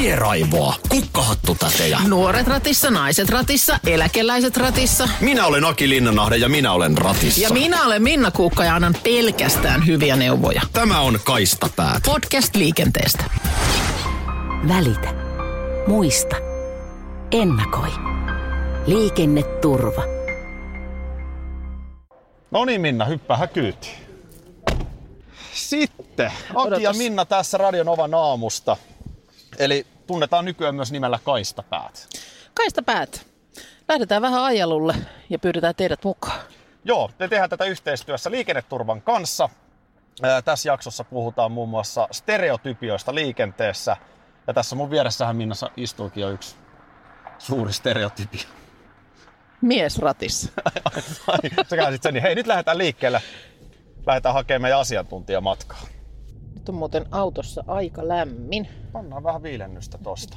Tieraivoa, kukkahattutätejä. Nuoret ratissa, naiset ratissa, eläkeläiset ratissa. Minä olen Aki Linnanahde ja minä olen ratissa. Ja minä olen Minna Kuukka ja annan pelkästään hyviä neuvoja. Tämä on Kaistapäät. Podcast liikenteestä. Välitä. Muista. Ennakoi. Liikenneturva. No niin Minna, hyppäähän kyytiin. Sitten, Aki ja. Minna tässä Radionovan aamusta. Eli tunnetaan nykyään myös nimellä Kaistapäät. Kaista päät. Lähdetään vähän ajelulle ja pyydetään teidät mukaan. Joo, me tehdään tätä yhteistyössä liikenneturvan kanssa. Ää, tässä jaksossa puhutaan muun muassa stereotypioista liikenteessä. Ja tässä mun vieressähän Minna istuukin jo yksi suuri stereotypia. Mies ratissa. Sä käänsit sen, niin hei nyt lähdetään liikkeelle. Lähdetään hakemaan meidän asiantuntijamatkaa. Nyt on muuten autossa aika lämmin. Pannaan vähän viilennystä tosta.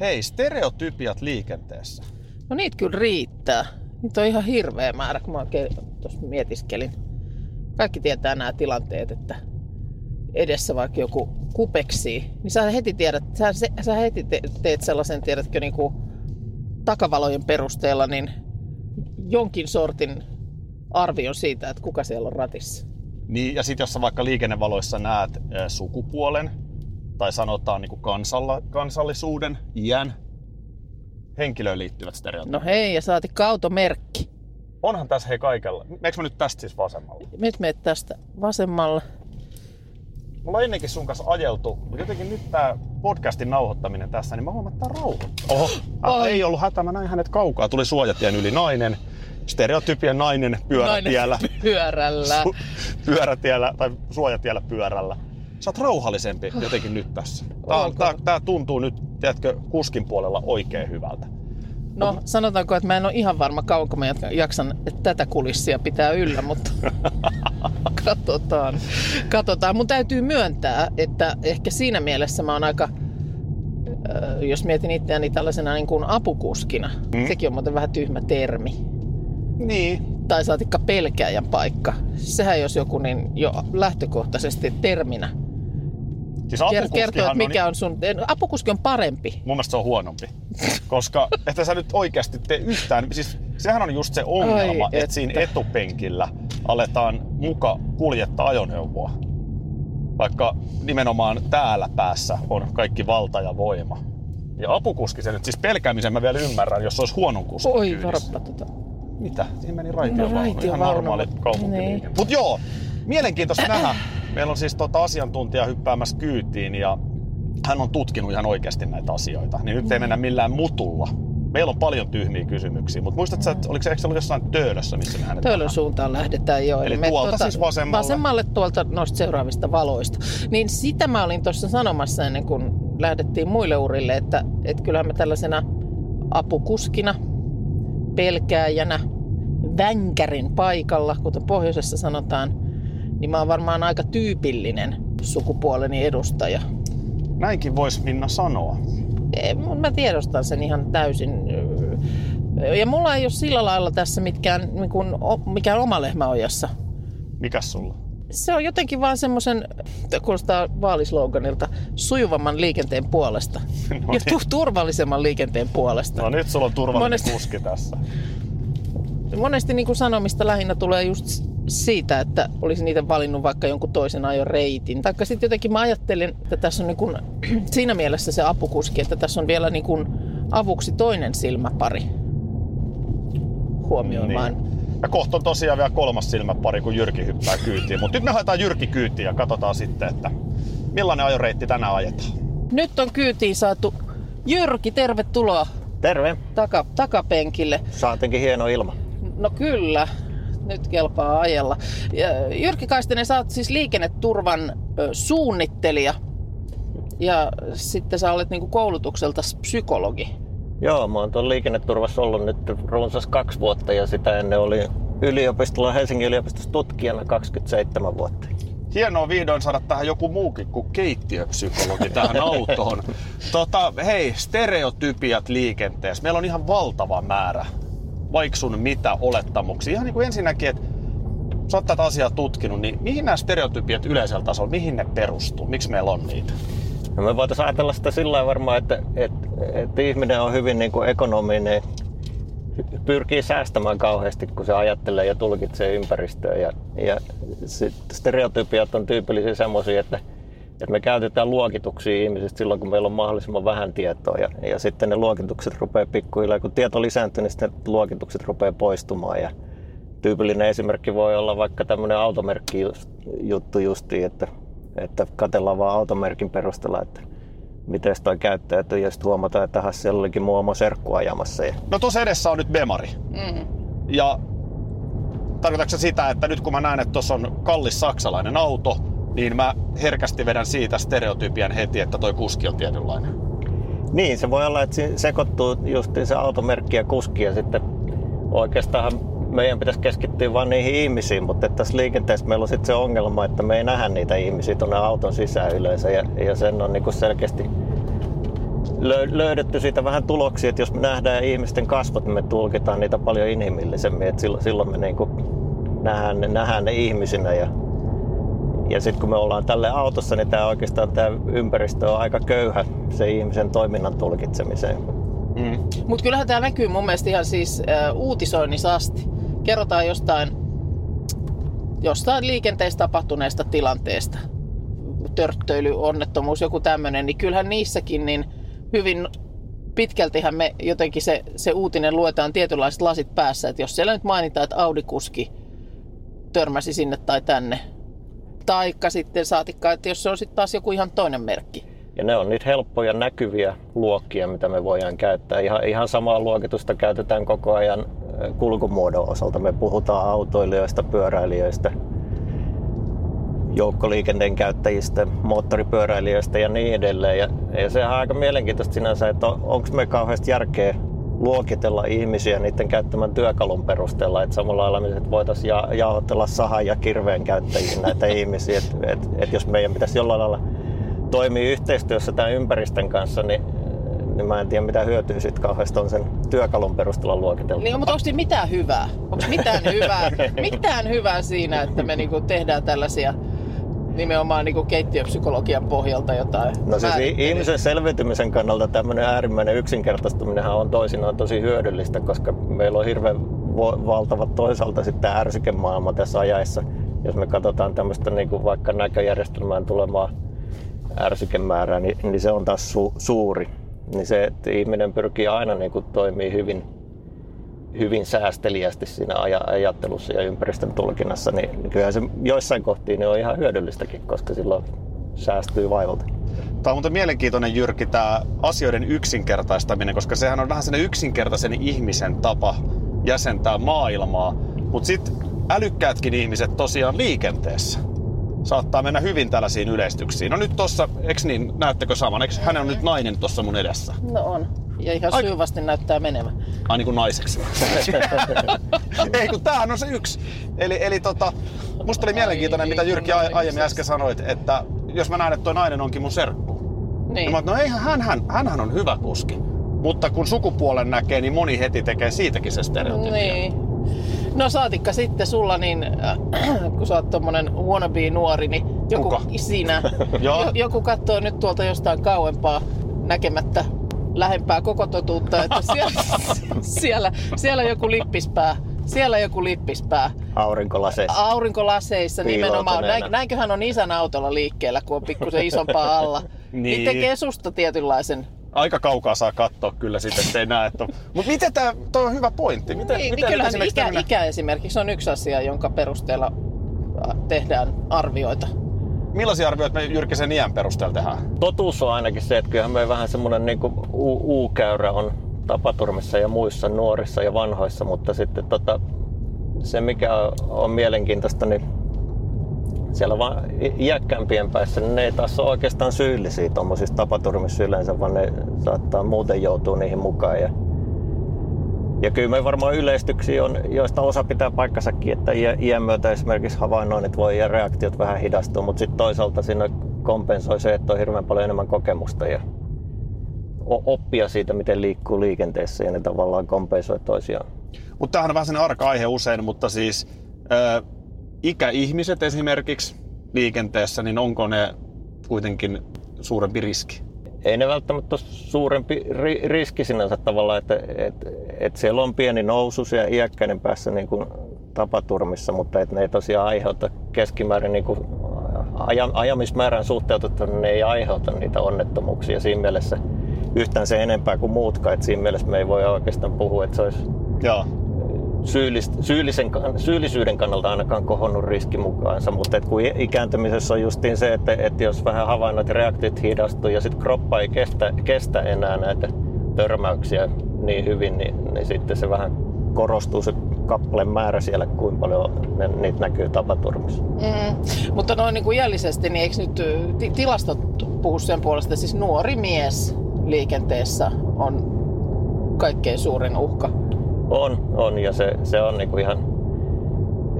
Hei, stereotypiat liikenteessä. No niitä kyllä riittää. Niitä on ihan hirveä määrä, kun mä oikein tuossa mietiskelin. Kaikki tietää nämä tilanteet, että edessä vaikka joku kupeksii, niin sä heti tiedät, sä, sä heti te, teet sellaisen, tiedätkö, niin kuin takavalojen perusteella, niin jonkin sortin arvion siitä, että kuka siellä on ratissa. Niin, ja sitten jos sä vaikka liikennevaloissa näet ö, sukupuolen, tai sanotaan niin kansalla, kansallisuuden, iän, henkilöön liittyvät stereotypiat. No hei, ja saatikka automerkki. Onhan tässä hei kaikella. Meekö mä nyt tästä siis vasemmalle? Nyt meet tästä vasemmalle. Mulla on ennenkin sun kanssa ajeltu, mutta jotenkin nyt tää podcastin nauhoittaminen tässä, niin mä huomaan, että tää rauhoittaa. Oho, Ai. ei ollut hätä, mä näin hänet kaukaa. Tuli suojatien yli nainen, stereotypien nainen pyörätiellä. Nainen pyörällä. Su- pyörätiellä tai suojatiellä pyörällä. Sä oot rauhallisempi jotenkin nyt tässä. Tää, on, tää, tää tuntuu nyt, tiedätkö, kuskin puolella oikein hyvältä. No sanotaanko, että mä en ole ihan varma kauanko mä jaksan että tätä kulissia pitää yllä, mutta katsotaan. katsotaan. Mun täytyy myöntää, että ehkä siinä mielessä mä oon aika, jos mietin itseäni tällaisena niin kuin apukuskina, mm. sekin on muuten vähän tyhmä termi. Niin. Tai saatikka pelkääjän paikka. Sehän jos joku, niin jo lähtökohtaisesti terminä. Siis kertoo, että mikä on... on sun... Apukuski on parempi. Mun mielestä se on huonompi. Koska että sä nyt oikeasti tee yhtään... Siis sehän on just se ongelma, Ai että. että siinä etupenkillä aletaan muka kuljettaa ajoneuvoa. Vaikka nimenomaan täällä päässä on kaikki valta ja voima. Ja apukuski se nyt, siis pelkäämisen mä vielä ymmärrän, jos se olisi huonon kuskin Oi, varoppa tota. Mitä? Siinä meni raitiovaunu. No, Ihan raitiovaunu. normaali kaupunkiliikenne. Mut joo, mielenkiintoista nähdä. Meillä on siis tota asiantuntija hyppäämässä kyytiin ja hän on tutkinut ihan oikeasti näitä asioita. Niin nyt ei mennä millään mutulla. Meillä on paljon tyhmiä kysymyksiä, mutta muistatko, että oliko se, eikö se ollut jossain töölössä, missä me hänet Töölön suuntaan lähdetään jo. Eli me tuolta siis vasemmalle. Vasemmalle tuolta noista seuraavista valoista. Niin sitä mä olin tuossa sanomassa ennen kuin lähdettiin muille urille, että, että kyllähän me tällaisena apukuskina, pelkääjänä, vänkärin paikalla, kuten pohjoisessa sanotaan, niin mä oon varmaan aika tyypillinen sukupuoleni edustaja. Näinkin voisi Minna sanoa. Ei, Mä tiedostan sen ihan täysin. Ja mulla ei ole sillä lailla tässä mitkään, niin mikään oma lehmä ojassa. Mikäs sulla? Se on jotenkin vaan semmoisen, kuulostaa vaalisloganilta, sujuvamman liikenteen puolesta. No ja niin. tu- turvallisemman liikenteen puolesta. No nyt sulla on turvallinen Monesti- kuski tässä. Monesti niin kuin sanomista lähinnä tulee just siitä, että olisi niitä valinnut vaikka jonkun toisen ajon reitin. Taikka sitten jotenkin mä ajattelin, että tässä on niin kuin, siinä mielessä se apukuski, että tässä on vielä niin kuin avuksi toinen silmäpari huomioimaan. Niin. Ja kohta on tosiaan vielä kolmas silmäpari, kun Jyrki hyppää kyytiin. Mutta nyt me haetaan Jyrki kyytiin ja katsotaan sitten, että millainen ajoreitti tänään ajetaan. Nyt on kyytiin saatu Jyrki, tervetuloa Terve. taka, takapenkille. Saatinkin hieno ilma. No kyllä, nyt kelpaa ajella. Ja Jyrki Kaistinen, sä oot siis liikenneturvan suunnittelija ja sitten sä olet niinku koulutukselta psykologi. Joo, mä oon tuon liikenneturvassa ollut nyt runsas kaksi vuotta ja sitä ennen oli yliopistolla Helsingin yliopistossa tutkijana 27 vuotta. Hienoa vihdoin saada tähän joku muukin kuin keittiöpsykologi tähän autoon. Tota, hei, stereotypiat liikenteessä. Meillä on ihan valtava määrä. Vaikka sun mitä olettamuksia. Ihan niin kuin ensinnäkin, että sä oot tätä asiaa tutkinut, niin mihin nämä stereotypiat yleisellä tasolla, mihin ne perustuu? Miksi meillä on niitä? No me voitaisiin ajatella sitä sillä varmaan, että, että, että ihminen on hyvin niin kuin ekonominen, pyrkii säästämään kauheasti, kun se ajattelee ja tulkitsee ympäristöä. Ja, ja stereotypiat on tyypillisiä semmoisia, että, että me käytetään luokituksia ihmisistä silloin, kun meillä on mahdollisimman vähän tietoa. Ja, ja sitten ne luokitukset rupeaa pikkuhiljaa, kun tieto lisääntyy, niin sitten luokitukset rupeaa poistumaan. Ja tyypillinen esimerkki voi olla vaikka tämmöinen automerkki juttu justiin, että, että katellaan vaan automerkin perusteella, että miten toi käyttäytyy ja sitten huomataan, että siellä olikin muu oma serkku ajamassa. Ja... No tuossa edessä on nyt Bemari. Mm. Ja tarkoitatko se sitä, että nyt kun mä näen, että tuossa on kallis saksalainen auto, niin mä herkästi vedän siitä stereotypian heti, että toi kuski on tietynlainen. Niin, se voi olla, että se sekoittuu just se automerkki ja kuski ja sitten oikeastaan meidän pitäisi keskittyä vain niihin ihmisiin, mutta että tässä liikenteessä meillä on sitten se ongelma, että me ei nähdä niitä ihmisiä tuonne auton sisään yleensä ja, ja sen on niin selkeästi löydetty siitä vähän tuloksia, että jos me nähdään ihmisten kasvot, niin me tulkitaan niitä paljon inhimillisemmin, että silloin, silloin me niin nähdään, nähdään ne ihmisinä ja, ja sitten kun me ollaan tälle autossa, niin tämä oikeastaan tämä ympäristö on aika köyhä se ihmisen toiminnan tulkitsemiseen. Mm. Mutta kyllähän tämä näkyy mun mielestä ihan siis äh, uutisoinnissa asti kerrotaan jostain, jostain liikenteessä tapahtuneesta tilanteesta, törttöily, onnettomuus, joku tämmöinen, niin kyllähän niissäkin niin hyvin pitkältihän me jotenkin se, se uutinen luetaan tietynlaiset lasit päässä, että jos siellä nyt mainitaan, että Audi-kuski törmäsi sinne tai tänne, taikka sitten saatikka, että jos se on sitten taas joku ihan toinen merkki. Ja ne on niitä helppoja näkyviä luokkia, mitä me voidaan käyttää. Ihan, ihan samaa luokitusta käytetään koko ajan kulkumuodon osalta. Me puhutaan autoilijoista, pyöräilijöistä, joukkoliikenteen käyttäjistä, moottoripyöräilijöistä ja niin edelleen. Ja, ja se on aika mielenkiintoista sinänsä, että on, onko me kauheasti järkeä luokitella ihmisiä niiden käyttämän työkalun perusteella, että samalla lailla me voitaisiin ja, jaotella sahan ja kirveen käyttäjiin näitä ihmisiä, että et, et jos meidän pitäisi jollain lailla toimia yhteistyössä tämän ympäristön kanssa, niin niin mä en tiedä mitä hyötyä siitä kauheasti on sen työkalun perusteella luokiteltu. Niin, mutta onko mitään hyvää? Onko mitään hyvää, mitään hyvää siinä, että me niinku tehdään tällaisia nimenomaan niinku keittiöpsykologian pohjalta jotain? No siis ihmisen selviytymisen kannalta tämmöinen äärimmäinen yksinkertaistuminen on toisinaan tosi hyödyllistä, koska meillä on hirveän valtavat toisaalta sitten ärsikemaailma tässä ajaessa. Jos me katsotaan tämmöistä niin vaikka näköjärjestelmään tulemaa ärsykemäärää, niin, niin se on taas su- suuri niin se, että ihminen pyrkii aina niin kuin toimii hyvin, hyvin säästeliästi siinä ajattelussa ja ympäristön tulkinnassa, niin, kyllähän se joissain kohtiin niin on ihan hyödyllistäkin, koska silloin säästyy vaivalta. Tämä on muuten mielenkiintoinen Jyrki, tämä asioiden yksinkertaistaminen, koska sehän on vähän sellainen yksinkertaisen ihmisen tapa jäsentää maailmaa, mutta sitten älykkäätkin ihmiset tosiaan liikenteessä saattaa mennä hyvin tällaisiin yleistyksiin. No nyt tossa, eks niin, näettekö saman? Eks hän on nyt nainen tuossa mun edessä? No on. Ja ihan Aik... sujuvasti näyttää menemään. Ai niin kuin naiseksi. Ei kun tämähän on se yksi. Eli, eli tota, musta oli mielenkiintoinen, mitä Jyrki aiemmin äsken sanoit, että jos mä näen, että toi nainen onkin mun serkku. Niin. Mä, no eihän hän, hän, hän on hyvä kuski. Mutta kun sukupuolen näkee, niin moni heti tekee siitäkin se stereotypia. Niin. No saatikka sitten sulla, niin äh, kun sä oot tommonen wannabe nuori, niin joku Kuka? sinä, jo, joku katsoo nyt tuolta jostain kauempaa näkemättä lähempää koko totuutta, että siellä, siellä, siellä näin lippispää siellä joku lippispää. Aurinkolaseissa. Aurinkolaseissa nimenomaan. Näin, näinköhän on isän autolla liikkeellä, kun on pikkusen isompaa alla. niin. niin tekee susta tietynlaisen aika kaukaa saa katsoa kyllä sitten, ettei näe. Että... Mutta miten tämä, on hyvä pointti. Miten, niin, miten niin kyllähän ikä, tämmönen... ikä esimerkiksi on yksi asia, jonka perusteella tehdään arvioita. Millaisia arvioita me Jyrkisen iän perusteella tehdään? Totuus on ainakin se, että kyllähän me vähän semmoinen niin U-käyrä on tapaturmissa ja muissa nuorissa ja vanhoissa, mutta sitten tota, se mikä on mielenkiintoista, niin siellä vaan iäkkäämpien päässä, niin ne ei taas ole oikeastaan syyllisiä tuommoisista tapaturmissa yleensä, vaan ne saattaa muuten joutua niihin mukaan. Ja, ja kyllä me varmaan yleistyksiä on, joista osa pitää paikkasakin, että iän myötä esimerkiksi havainnoinnit voi ja reaktiot vähän hidastua, mutta sitten toisaalta siinä kompensoi se, että on hirveän paljon enemmän kokemusta ja oppia siitä, miten liikkuu liikenteessä ja ne tavallaan kompensoi toisiaan. Mutta tämähän on vähän sen arka aihe usein, mutta siis ikäihmiset esimerkiksi liikenteessä, niin onko ne kuitenkin suurempi riski? ei ne välttämättä ole suurempi ri- riski sinänsä tavallaan, että et, et siellä on pieni nousu siellä iäkkäiden päässä niin kuin tapaturmissa, mutta et ne ei tosiaan aiheuta keskimäärin niin kuin aja, ajamismäärän suhteutettuna ne ei aiheuta niitä onnettomuuksia siinä mielessä yhtään se enempää kuin muutkaan. Et siinä mielessä me ei voi oikeastaan puhua, että se olisi Joo. Syyllis, syyllisen, syyllisyyden kannalta ainakaan kohonnut riski mukaansa, mutta et kun ikääntymisessä on justiin se, että, että jos vähän havainnot ja reaktiot hidastuu ja sitten kroppa ei kestä, kestä enää näitä törmäyksiä niin hyvin, niin, niin sitten se vähän korostuu se kappaleen määrä siellä, kuinka paljon ne, niitä näkyy tapaturmissa. Mm. Mutta noin niin kuin iällisesti, niin eikö nyt ti- tilastot puhu sen puolesta, siis nuori mies liikenteessä on kaikkein suurin uhka? On, on ja se, se on niinku ihan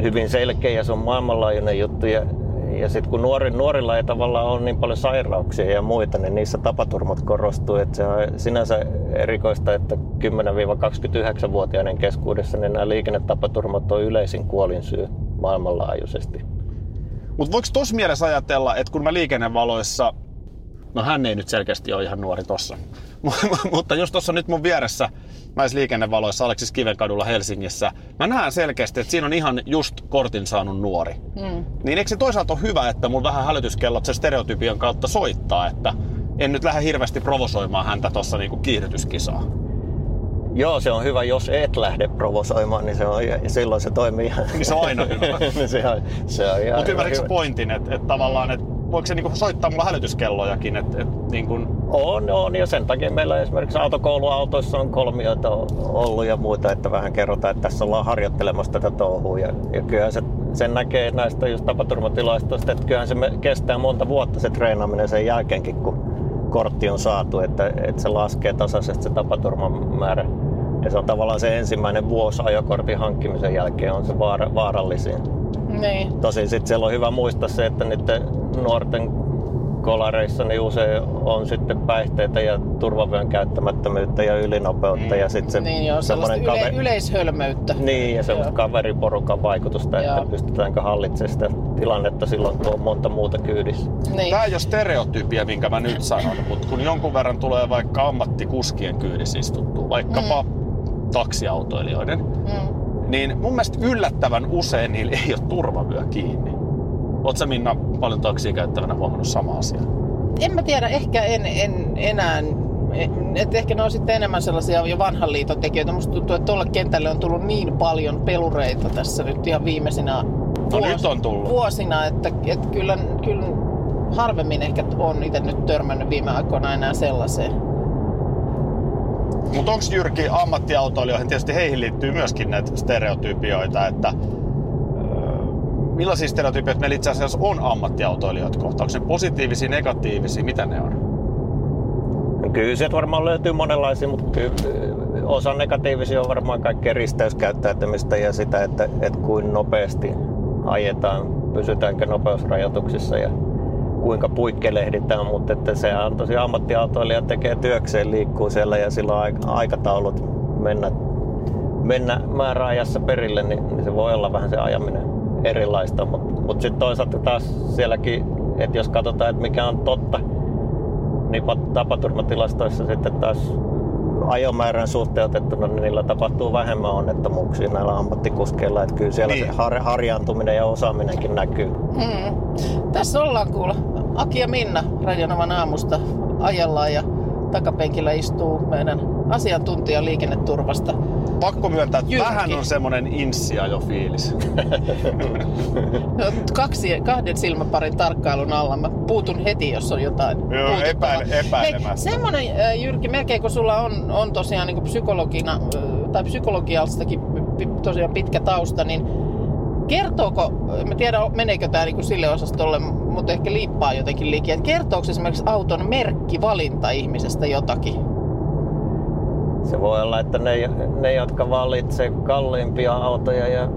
hyvin selkeä ja se on maailmanlaajuinen juttu. Ja, ja sitten kun nuori, nuorilla ei tavallaan ole niin paljon sairauksia ja muita, niin niissä tapaturmat korostuu. Et se on sinänsä erikoista, että 10-29-vuotiaiden keskuudessa niin nämä liikennetapaturmat on yleisin kuolinsyy maailmanlaajuisesti. Mutta voiko tuossa mielessä ajatella, että kun mä liikennevaloissa, no hän ei nyt selkeästi ole ihan nuori tossa, mutta just tuossa nyt mun vieressä näissä liikennevaloissa Aleksis Kivenkadulla Helsingissä, mä näen selkeästi, että siinä on ihan just kortin saanut nuori. Mm. Niin eikö se toisaalta ole hyvä, että mun vähän hälytyskellot sen stereotypian kautta soittaa, että en nyt lähde hirveästi provosoimaan häntä tuossa niinku kiihdytyskisaa. Joo, se on hyvä, jos et lähde provosoimaan, niin se on, ja silloin se toimii ihan... Niin se on aina hyvä. niin se on, se on ihan Mutta ymmärrätkö pointin, että, että tavallaan, että voiko se niinku soittaa mulla hälytyskellojakin, että, että niin kuin, On, on, ja sen takia meillä esimerkiksi autokouluautoissa on kolmioita ollut ja muita, että vähän kerrotaan, että tässä ollaan harjoittelemassa tätä touhua. Ja, ja kyllähän se, sen näkee näistä just tapaturmatilastoista, että kyllähän se kestää monta vuotta se treenaaminen sen jälkeenkin, kun kortti on saatu, että, että se laskee tasaisesti se tapaturman määrä. Ja se on tavallaan se ensimmäinen vuosi ajokortin hankkimisen jälkeen on se vaara, vaarallisin. Niin. Tosin sitten siellä on hyvä muistaa se, että niiden nuorten kolareissa niin usein on sitten päihteitä ja turvavyön käyttämättömyyttä ja ylinopeutta ja sitten se Niin joo, sellaista semmoinen yle- yleishölmöyttä. niin, ja semmoista Joo. kaveriporukan vaikutusta, Joo. että pystytäänkö hallitsemaan sitä tilannetta silloin, kun on monta muuta kyydissä. Niin. Tämä ei ole stereotypia, minkä mä nyt sanon, mutta kun jonkun verran tulee vaikka ammattikuskien kyydissä istuttua, vaikkapa mm. taksiautoilijoiden, Mm. Niin mun mielestä yllättävän usein niillä ei ole turvavyö kiinni. Oletko sä Minna paljon taksia käyttävänä huomannut sama asia? En mä tiedä, ehkä en, en enää, että ehkä ne on sitten enemmän sellaisia jo vanhan liiton tekijöitä. Musta tuntuu, että tuolle kentälle on tullut niin paljon pelureita tässä nyt ihan viimeisinä No nyt on tullut. vuosina, että, että kyllä, kyllä harvemmin ehkä on itse nyt törmännyt viime aikoina enää sellaiseen. Mutta onko Jyrki ammattiautoilijoihin, tietysti heihin liittyy myöskin näitä stereotypioita, että öö, millaisia stereotypioita meillä itse asiassa on ammattiautoilijoita kohtaan? Onko ne positiivisia, negatiivisia, mitä ne on? No Kyllä sieltä varmaan löytyy monenlaisia, mutta osa negatiivisia on varmaan kaikkea risteyskäyttäytymistä ja sitä, että, että kuin nopeasti ajetaan, pysytäänkö nopeusrajoituksissa ja kuinka puikkelehditään, mutta että sehän on tosiaan ammattiautoilija tekee työkseen, liikkuu siellä ja sillä on aik- aikataulut mennä, mennä määräajassa perille, niin, niin se voi olla vähän se ajaminen erilaista, mutta mut sitten toisaalta taas sielläkin, että jos katsotaan, että mikä on totta, niin pat- tapaturmatilastoissa sitten taas ajomäärän suhteutettuna, niin niillä tapahtuu vähemmän onnettomuuksia näillä ammattikuskeilla. Että kyllä siellä Niin. se har- harjaantuminen ja osaaminenkin näkyy. Hmm. Tässä ollaan kuulla. Aki ja Minna Radionavan aamusta ajellaan ja takapenkillä istuu meidän asiantuntija liikenneturvasta. Pakko myöntää, että Jyrki. vähän on semmonen inssia jo fiilis. No, Kaksi, kahden silmäparin tarkkailun alla. Mä puutun heti, jos on jotain Joo, epäile- epäilemättä. Hei, semmonen äh, Jyrki, melkein kun sulla on, on tosiaan niin psykologina tai psykologialstakin pi- tosiaan pitkä tausta, niin kertooko, mä tiedä meneekö tämä niin sille osastolle, mutta ehkä liippaa jotenkin liikin, että kertooko esimerkiksi auton merkkivalinta ihmisestä jotakin? Se voi olla, että ne, ne jotka valitsee kalliimpia autoja ja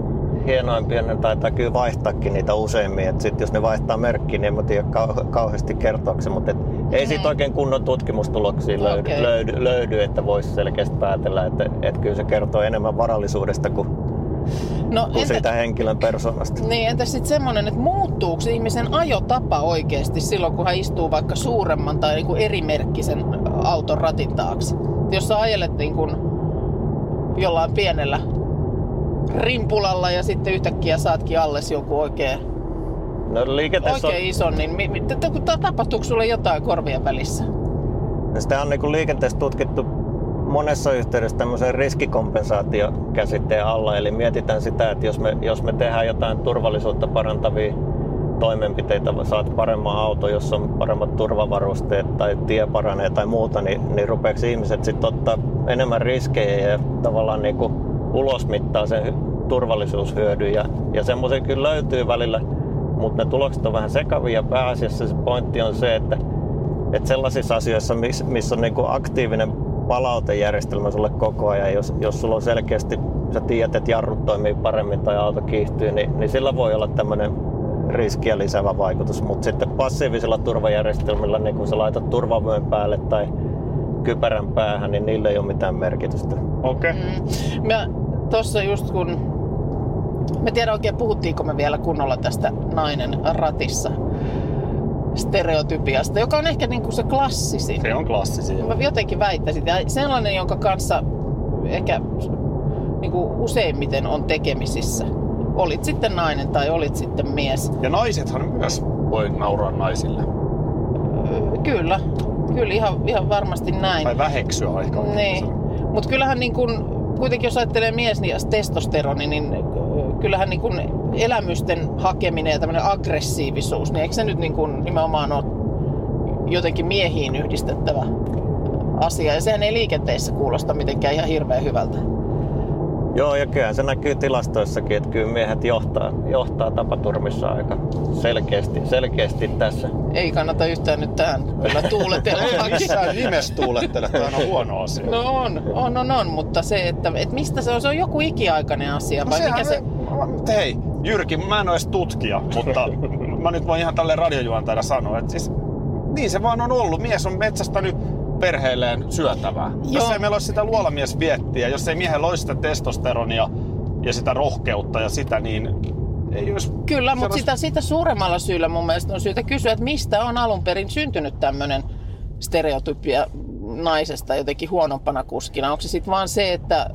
hienoimpia, ne taitaa kyllä vaihtaakin niitä useimmin. Et sit jos ne vaihtaa merkkiä, niin en tiedä kau- kauheasti kertooko se, mutta et ei siitä oikein kunnon tutkimustuloksia löydy, Okei. löydy, löydy että voisi selkeästi päätellä, että et kyllä se kertoo enemmän varallisuudesta kuin No, kuin entä- siitä henkilön persoonasta. Niin, entä sitten semmoinen, että muuttuuko ihmisen ajotapa oikeasti silloin, kun hän istuu vaikka suuremman tai niin kuin erimerkkisen auton ratin taakse? Et Jos sä ajelet niin kuin jollain pienellä rimpulalla ja sitten yhtäkkiä saatkin alles joku oikein, No liikenteessä on, oikein ison, niin mi, mi, tapahtuuko sulle jotain korvien välissä? sitä on niin kuin liikenteessä tutkittu monessa yhteydessä tämmöisen riskikompensaatiokäsitteen alla. Eli mietitään sitä, että jos me, jos me tehdään jotain turvallisuutta parantavia toimenpiteitä, saat paremman auto, jos on paremmat turvavarusteet tai tie paranee tai muuta, niin, niin rupeeko ihmiset sitten ottaa enemmän riskejä ja tavallaan niin kuin ulosmittaa sen hy- turvallisuushyödyn. Ja, ja semmoisia kyllä löytyy välillä, mutta ne tulokset on vähän sekavia pääasiassa se pointti on se, että, että sellaisissa asioissa, missä on niin kuin aktiivinen palautejärjestelmä sulle koko ajan, jos, jos sulla on selkeästi, sä tiedät, että jarrut toimii paremmin tai auto kiihtyy, niin, niin sillä voi olla tämmöinen riskiä lisäävä vaikutus. Mutta sitten passiivisilla turvajärjestelmillä, niin kun sä laitat turvavyön päälle tai kypärän päähän, niin niillä ei ole mitään merkitystä. Okei. Okay. Mm. Mä tossa just kun... Mä tiedän oikein puhuttiinko me vielä kunnolla tästä nainen ratissa stereotypiasta, joka on ehkä niin kuin se klassisin. Se on klassisia. Mä jotenkin väittäisin. Ja sellainen, jonka kanssa ehkä niin kuin useimmiten on tekemisissä. Olit sitten nainen tai olit sitten mies. Ja naisethan myös voi nauraa naisille. Kyllä, kyllä ihan, ihan varmasti näin. Tai väheksyä oikein Niin. Mutta kyllähän niin kun, kuitenkin jos ajattelee mies niin testosteroni, niin kyllähän niin kun elämysten hakeminen ja tämmöinen aggressiivisuus, niin eikö se nyt niin kun nimenomaan ole jotenkin miehiin yhdistettävä asia? Ja sehän ei liikenteessä kuulosta mitenkään ihan hirveän hyvältä. Joo, ja kyllähän se näkyy tilastoissakin, että kyllä miehet johtaa, johtaa tapaturmissa aika selkeästi, selkeästi tässä. Ei kannata yhtään nyt tähän kyllä tuuletella. Ei missään nimessä tuulettele, tämä on huono asia. No on, on, on, on, mutta se, että, että mistä se on, se on joku ikiaikainen asia vai mikä se... Hei, Jyrki, mä en ole edes tutkija, mutta mä nyt voin ihan tälle radiojuontajana sanoa, että siis niin se vaan on ollut. Mies on metsästänyt perheelleen syötävää. Joo. Jos ei meillä olisi sitä luolamies viettiä, jos ei miehellä olisi sitä testosteronia ja sitä rohkeutta ja sitä, niin ei olisi... Kyllä, mutta olisi- sitä, sitä suuremmalla syyllä mun mielestä on syytä kysyä, että mistä on alun perin syntynyt tämmöinen stereotypia naisesta jotenkin huonompana kuskina. Onko se sitten vaan se, että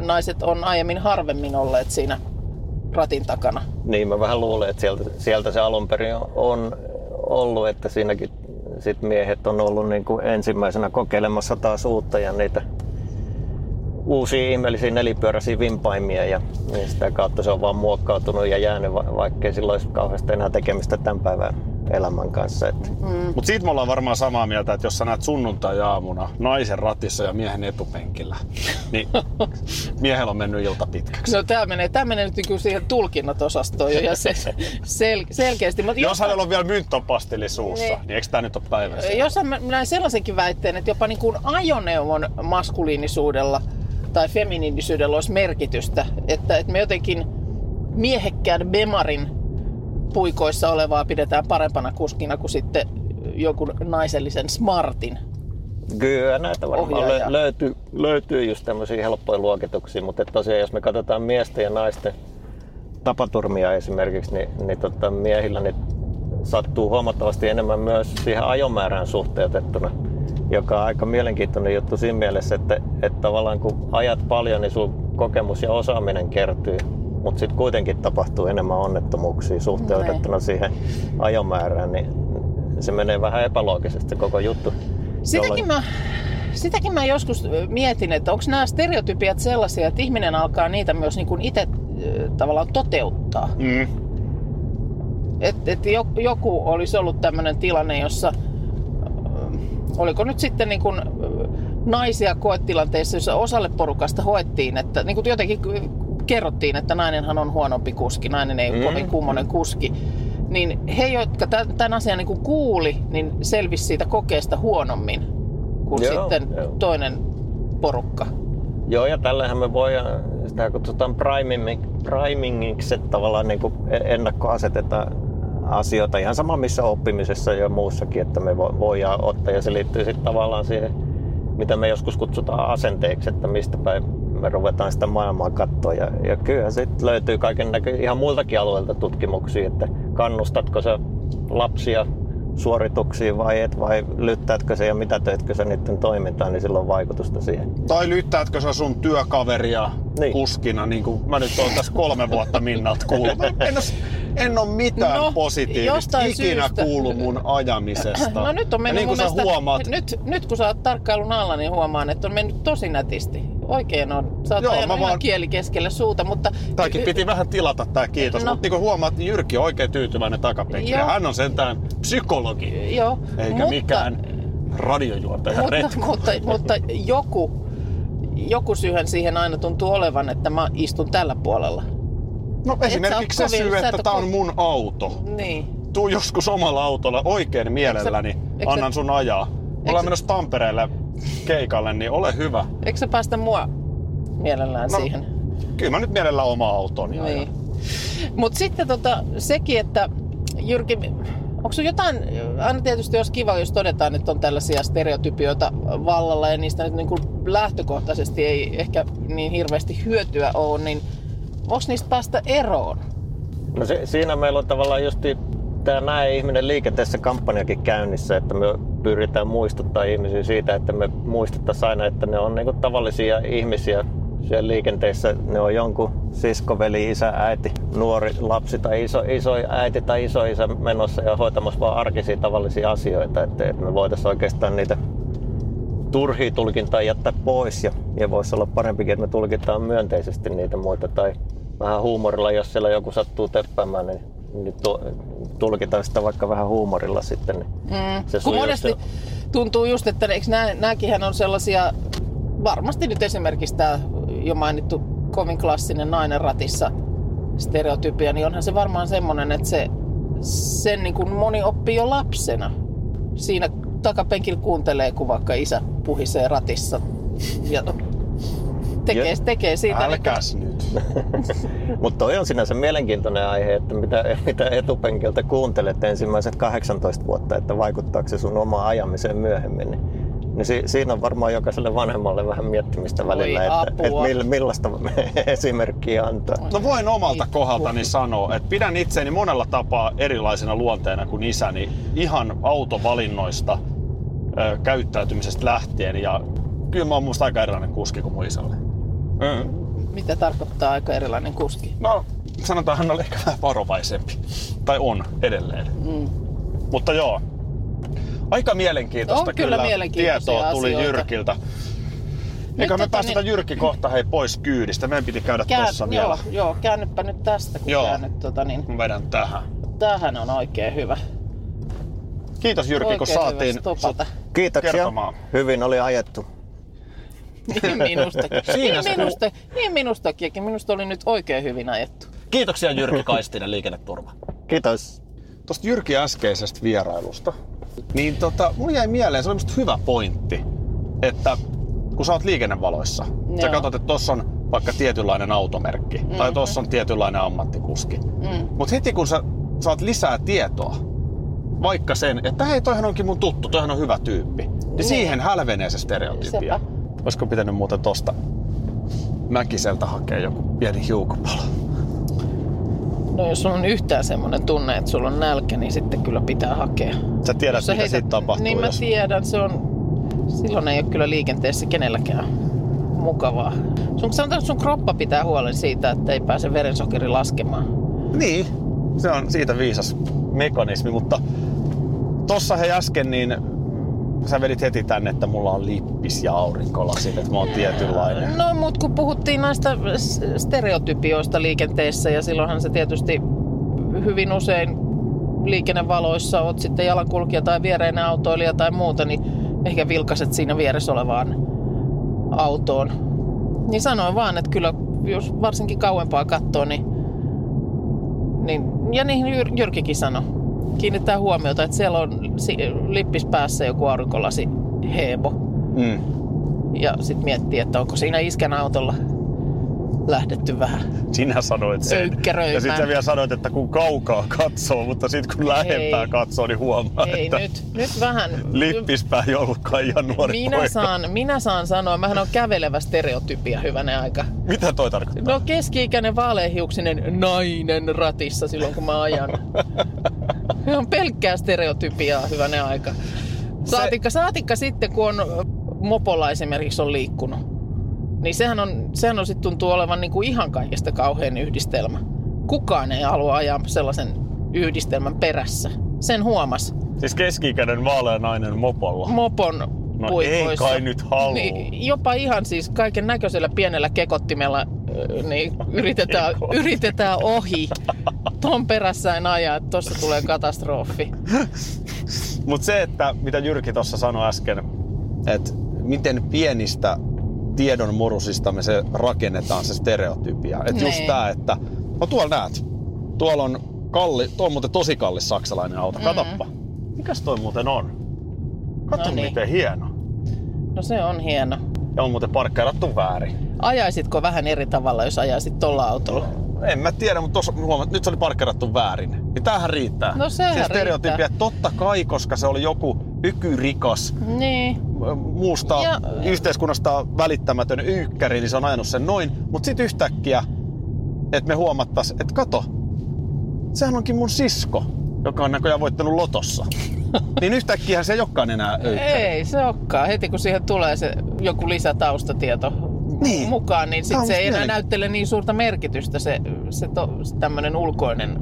naiset on aiemmin harvemmin olleet siinä ratin takana? Niin mä vähän luulen, että sieltä, sieltä se alun perin on- ollut, että siinäkin sit miehet on ollut niin kuin ensimmäisenä kokeilemassa taas uutta ja niitä uusia ihmeellisiä nelipyöräisiä vimpaimia ja niin sitä kautta se on vaan muokkautunut ja jäänyt, va- vaikkei sillä olisi kauheasti enää tekemistä tämän päivän elämän kanssa. Että Mutta siitä me ollaan varmaan samaa mieltä, että jos sä näet sunnuntai-aamuna naisen ratissa ja miehen etupenkillä, niin miehellä on mennyt ilta pitkäksi. No tämä menee, tää menee nyt niinku siihen tulkinnat-osastoon jo ja se, sel, selkeästi. Mutta Jos hänellä on vielä mynttopastilli suussa, Niin. niin, eikö tämä nyt ole päivän Jos mä näen sellaisenkin väitteen, että jopa niin kuin ajoneuvon maskuliinisuudella tai feminiinisyydellä olisi merkitystä, että, että me jotenkin miehekkään Bemarin puikoissa olevaa pidetään parempana kuskina kuin sitten jonkun naisellisen Smartin. Kyllä näitä varmaan lö- löytyy, löytyy just tämmöisiä helppoja luokituksia, mutta tosiaan jos me katsotaan miesten ja naisten tapaturmia esimerkiksi, niin, niin tota, miehillä niin sattuu huomattavasti enemmän myös siihen ajomäärään suhteutettuna, joka on aika mielenkiintoinen juttu siinä mielessä, että, että tavallaan kun ajat paljon, niin sun kokemus ja osaaminen kertyy, mutta sitten kuitenkin tapahtuu enemmän onnettomuuksia suhteutettuna siihen ajomäärään, niin se menee vähän epäloogisesti se koko juttu. Sitäkin jolloin- mä, sitäkin mä joskus mietin, että onko nämä stereotypiat sellaisia, että ihminen alkaa niitä myös niin kuin itse tavallaan toteuttaa. Mm. että et jo- joku olisi ollut tämmöinen tilanne, jossa oliko nyt sitten niin kuin, ö, naisia koetilanteissa, jossa osalle porukasta hoettiin, että niin kuin jotenkin kerrottiin, että nainenhan on huonompi kuski, nainen ei ole Mm. kovin kummonen kuski. Niin he, jotka tä- tämän asian niin kuin kuuli, niin selvisi siitä kokeesta huonommin kuin Joo, sitten joo. toinen porukka. Joo, ja tällähän me voidaan, sitä kutsutaan priming, primingiksi, että tavallaan niin kuin ennakkoasetetaan asioita ihan sama missä oppimisessa ja muussakin, että me vo- voidaan ottaa ja se liittyy sitten tavallaan siihen, mitä me joskus kutsutaan asenteeksi, että mistä päin me ruvetaan sitä maailmaa katsoa. Ja, ja kyllä sitten löytyy kaiken näkö, ihan muiltakin alueilta tutkimuksia, että kannustatko sä lapsia suorituksiin vai et, vai lyttäätkö se ja mitä teetkö sä niiden toimintaan, niin sillä on vaikutusta siihen. Tai lyttäätkö sä sun työkaveria Niin. kuskina, niin kuin mä nyt oon tässä kolme vuotta Minnalta kuullut. En ole, en ole mitään No, positiivista ikinä syystä. kuullut mun ajamisesta. No nyt on ja mennyt niin kuin mun sä mielestä, huomaat, nyt, nyt kun sä oot tarkkailun alla, niin huomaan, että on mennyt tosi nätisti. Oikein on. Sä oot Joo, mä vaan- kieli keskelle suuta, mutta... Tämäkin piti vähän tilata tää kiitos, No. mutta niin kuin huomaat, niin Jyrki on oikein tyytyväinen takapenkille. Joo. Hän on sentään psykologi, Joo, eikä mutta, mikään radiojuontaja mutta, retku. mutta, mutta joku, joku syyhän siihen aina tuntuu olevan, että mä istun tällä puolella. No esimerkiksi se syy, että ko- on mun auto. Niin. Tuu joskus omalla autolla oikein mielelläni. sä- Annan sun ajaa. sä- Ollaan menossa Tampereelle keikalle, niin ole hyvä. Eikö sä päästä mua mielellään No, siihen? Kyllä mä nyt mielellään oma autoni ajan. Niin. Mutta sitten tota, sekin, että Jyrki, onko jotain, aina tietysti olisi kiva, jos todetaan, että on tällaisia stereotypioita vallalla ja niistä nyt niin kuin lähtökohtaisesti ei ehkä niin hirveästi hyötyä ole, niin onko niistä päästä eroon? No se, siinä meillä on tavallaan just tämä näin ihminen liikenteessä kampanjakin käynnissä, että me pyritään muistuttaa ihmisiä siitä, että me muistettaisiin aina, että ne on niinku tavallisia ihmisiä siellä liikenteessä. Ne on jonkun sisko, veli, isä, äiti, nuori lapsi tai iso, iso äiti tai iso isä menossa ja hoitamassa vaan arkisia tavallisia asioita. Että, että me voitaisiin oikeastaan niitä turhia tulkintaa jättää pois ja, ja voisi olla parempikin, että me tulkitaan myönteisesti niitä muita tai vähän huumorilla, jos siellä joku sattuu teppäämään, niin, niin tu, tulkitaan sitä vaikka vähän huumorilla sitten. Niin Mm. se Kun monesti se- tuntuu just, että eikö nää, nääkinhän on sellaisia, varmasti nyt esimerkiksi tämä jo mainittu kovin klassinen nainen ratissa stereotypia, niin onhan se varmaan semmoinen, että se, sen niin kuin moni oppii jo lapsena. Siinä takapenkillä kuuntelee, kun vaikka isä puhisee ratissa ja tekee, tekee siitä. Älkääs nyt. Mutta toi on sinänsä mielenkiintoinen aihe, että mitä, mitä etupenkiltä kuuntelet ensimmäiset 18 vuotta, että vaikuttaako se sun omaan ajamiseen myöhemmin. Niin, niin si, siinä on varmaan jokaiselle vanhemmalle vähän miettimistä välillä, että, että apua. mill, millaista esimerkkiä antaa. No voin omalta Ei kohdaltani sanoa, että pidän itseäni monella tapaa erilaisena luonteena kuin isäni ihan autovalinnoista, ö, käyttäytymisestä lähtien ja kyllä mä oon musta aika erilainen kuski kuin mun isälle. Mm. Mitä tarkoittaa aika erilainen kuski? No sanotaan, hän oli ehkä vähän varovaisempi. Tai on edelleen. Mm. Mutta joo, aika mielenkiintoista On kyllä mielenkiintoisia tietoa tuli asioita. Jyrkiltä. Eikä me tota päästetä niin- Jyrki kohta hei pois kyydistä. Meidän piti käydä Kään, tossa joo, vielä. joo, käännyppä nyt tästä, kun Joo. käännyt, tota, niin, Mä vedän tähän. tämähän on oikein hyvä. Kiitos Jyrki, kun Oikein saatiin hyvä stopata. Kiitoksia. kertomaan. Hyvin oli ajettu. Niin minustakin. Siinä niin, minusta, niin minustakin. Minusta oli nyt oikein hyvin ajettu. Kiitoksia Jyrki Kaistinen liikenneturva. Kiitos. Tuosta Jyrki äskeisestä vierailusta. Niin tota, mulla jäi mieleen, se oli musta hyvä pointti, että kun sä oot liikennevaloissa, sä Joo. katsot, että tossa on vaikka tietynlainen automerkki, mm-hmm. tai tossa on tietynlainen ammattikuski. Mm. Mutta heti kun sä saat lisää tietoa, vaikka sen, että hei, toihan onkin mun tuttu, toihan on hyvä tyyppi, niin, Niin. siihen hälvenee se stereotypia. Sepä. Olisiko pitänyt muuten tosta Mäkiseltä hakea joku pieni hiukapalo? No jos on yhtään semmoinen tunne, että sulla on nälkä, niin sitten kyllä pitää hakea. Sä tiedät, Jos sä mitä heität- siitä tapahtuu, Niin mä jos... tiedän, se on... Silloin ei ole kyllä liikenteessä kenelläkään mukavaa. Sun, sanotaan, että sun kroppa pitää huolen siitä, että ei pääse verensokeri laskemaan. Niin, se on siitä viisas mekanismi, mutta tossa he äsken niin sä vedit heti tänne, että mulla on lippis ja aurinkolasit, että mä oon tietynlainen. No, mutta kun puhuttiin näistä stereotypioista liikenteessä ja silloinhan se tietysti hyvin usein liikennevaloissa oot sitten jalankulkija tai viereinen autoilija tai muuta, niin ehkä vilkaset siinä vieressä olevaan autoon. Niin sanoin vaan, että kyllä jos varsinkin kauempaa katsoo, niin, niin ja niin Jyr- Jyrkikin sanoi, kiinnittää huomiota, että siellä on lippis päässä joku aurinkolasi heebo Mm. ja sitten miettii, että onko siinä iskän autolla lähdetty vähän. Sinä sanoit sen. Ja sitten sä vielä sanoit, että kun kaukaa katsoo, mutta sitten kun lähempää Ei. katsoo, niin huomaa, Ei, että nyt, nyt vähän... lippispää ei ollutkaan ihan nuori Minä poika. saan, minä saan sanoa, mähän on kävelevä stereotypia hyvänen aika. Mitä toi tarkoittaa? No keski-ikäinen vaaleahiuksinen nainen ratissa silloin kun mä ajan. Se on pelkkää stereotypiaa hyvänen aika. Saatikka, saatikka sitten kun on mopolla esimerkiksi on liikkunut. Niin sehän on, sehän on sitten tuntuu olevan niinku ihan kaikesta kauhean yhdistelmä. Kukaan ei halua ajaa sellaisen yhdistelmän perässä. Sen huomas. Siis keski-ikäinen vaalea nainen mopolla. Mopon No puikoissa. ei kai nyt halua. Niin, jopa ihan siis kaiken näköisellä pienellä kekottimella niin yritetään, yritetään ohi. Ton perässä en aja, että tossa tulee katastrofi. Mutta se, että mitä Jyrki tuossa sanoi äsken, että miten pienistä tiedon murusista me se rakennetaan se stereotypia. Että just Niin. tää, että no tuolla näet, tuolla on kalli, tuo on muuten tosi kallis saksalainen auto, katoppa. Mikäs toi muuten on? Katso No niin. miten hieno. No se on hieno. Ja on muuten parkkeerattu väärin. Ajaisitko vähän eri tavalla, jos ajaisit tuolla autolla? En mä tiedä, mutta tuossa huomaat, nyt se oli parkkerattu väärin. Niin tämähän riittää. No sehän se stereotypia, riittää. totta kai, koska se oli joku ykyrikas, Niin. muusta Ja- yhteiskunnasta välittämätön ykkäri, niin se on ajanut sen noin. Mutta sitten yhtäkkiä, että me huomattais, että kato, sehän onkin mun sisko, joka on näköjään voittanut lotossa. niin yhtäkkiä se ei olekaan enää ykkäri. Ei se olekaan. Heti kun siihen tulee se joku lisätaustatieto Niin. mukaan, niin sit se ei enää näyttele niin suurta merkitystä se, se to, tämmöinen ulkoinen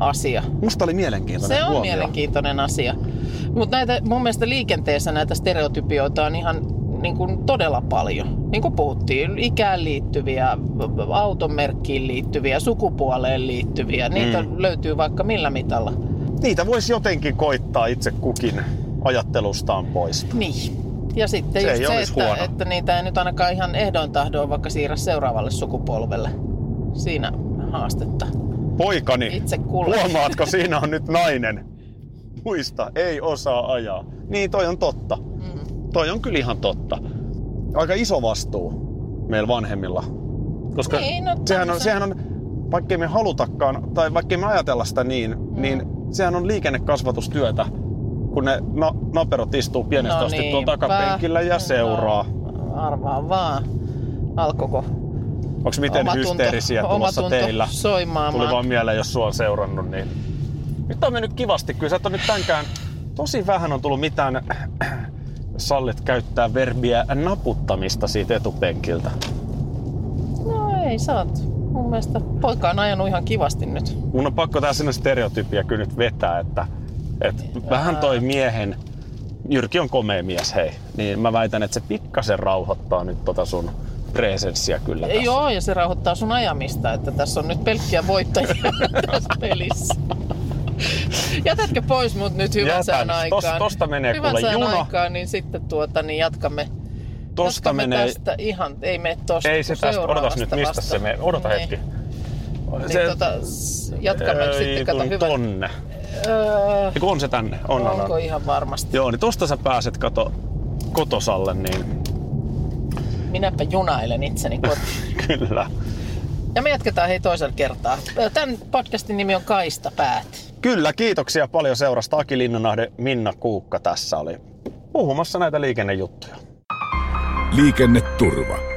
asia. Musta oli mielenkiintoinen Se on huomio. mielenkiintoinen asia. Mutta näitä, mun mielestä liikenteessä näitä stereotypioita on ihan niin kuin todella paljon. Niin kuin puhuttiin, ikään liittyviä, automerkkiin liittyviä, sukupuoleen liittyviä. Niitä Mm. löytyy vaikka millä mitalla. Niitä voisi jotenkin koittaa itse kukin ajattelustaan poistaa. Niin. Ja sitten Se just ei se, että, huono. että niitä ei nyt ainakaan ihan ehdoin tahdoin vaikka siirrä seuraavalle sukupolvelle. Siinä haastetta. Poikani, Itse huomaatko, siinä on nyt nainen. Muista, ei osaa ajaa. Niin, toi on totta. Mm. Toi on kyllä ihan totta. Aika iso vastuu meillä vanhemmilla. Koska Niin, no sehän, on, sehän on, vaikkei me halutakaan, tai vaikkei me ajatella sitä niin, mm. niin sehän on liikennekasvatustyötä, kun ne na- naperot istuu pienestä No asti tuolla takapenkillä ja seuraa. No, arvaa vaan. Alkoiko Onko miten omatunto- hysteerisiä tulossa teillä? soimaamaan? Tuli vaan mieleen, jos sua on seurannut, niin... Nyt on mennyt kivasti. Kyllä sä et nyt tänkään... Tosi vähän on tullut mitään... Sallit käyttää verbiä naputtamista siitä etupenkiltä. No ei, oot. Mun mielestä poika on ajanut ihan kivasti nyt. Mun on pakko tää sinne stereotypia kyllä nyt vetää, että, että vähän toi miehen... Jyrki on komea mies, hei. Niin mä väitän, että se pikkasen rauhoittaa nyt tota sun presenssiä kyllä tässä. Joo, ja se rauhoittaa sun ajamista, että tässä on nyt pelkkiä voittajia tässä pelissä. Jätätkö pois mut nyt hyvän Jätän. sään Tos- aikaan? tosta menee hyvän kuule juna. aikaan, niin sitten tuota, niin jatkamme, Tosta jatkamme menee... tästä ihan, ei mene tosta. Ei se tästä, odotas nyt, mistä vasta. se menee. Odota Niin. hetki. Niin, tota, s- jatkamme Ei, sitten, kato hyvä. tonne. Öö, Eiku on se tänne? On, on, onko on. ihan varmasti? Joo, niin tosta sä pääset, kato, kotosalle, niin Minäpä junailen itseni kotiin. kyllä. Ja me jatketaan hei toisella kertaa. Tämän podcastin nimi on Kaista päät. Kyllä, kiitoksia paljon seurasta. Aki Linnanahde, Minna Kuukka tässä oli puhumassa näitä liikennejuttuja. Liikenneturva.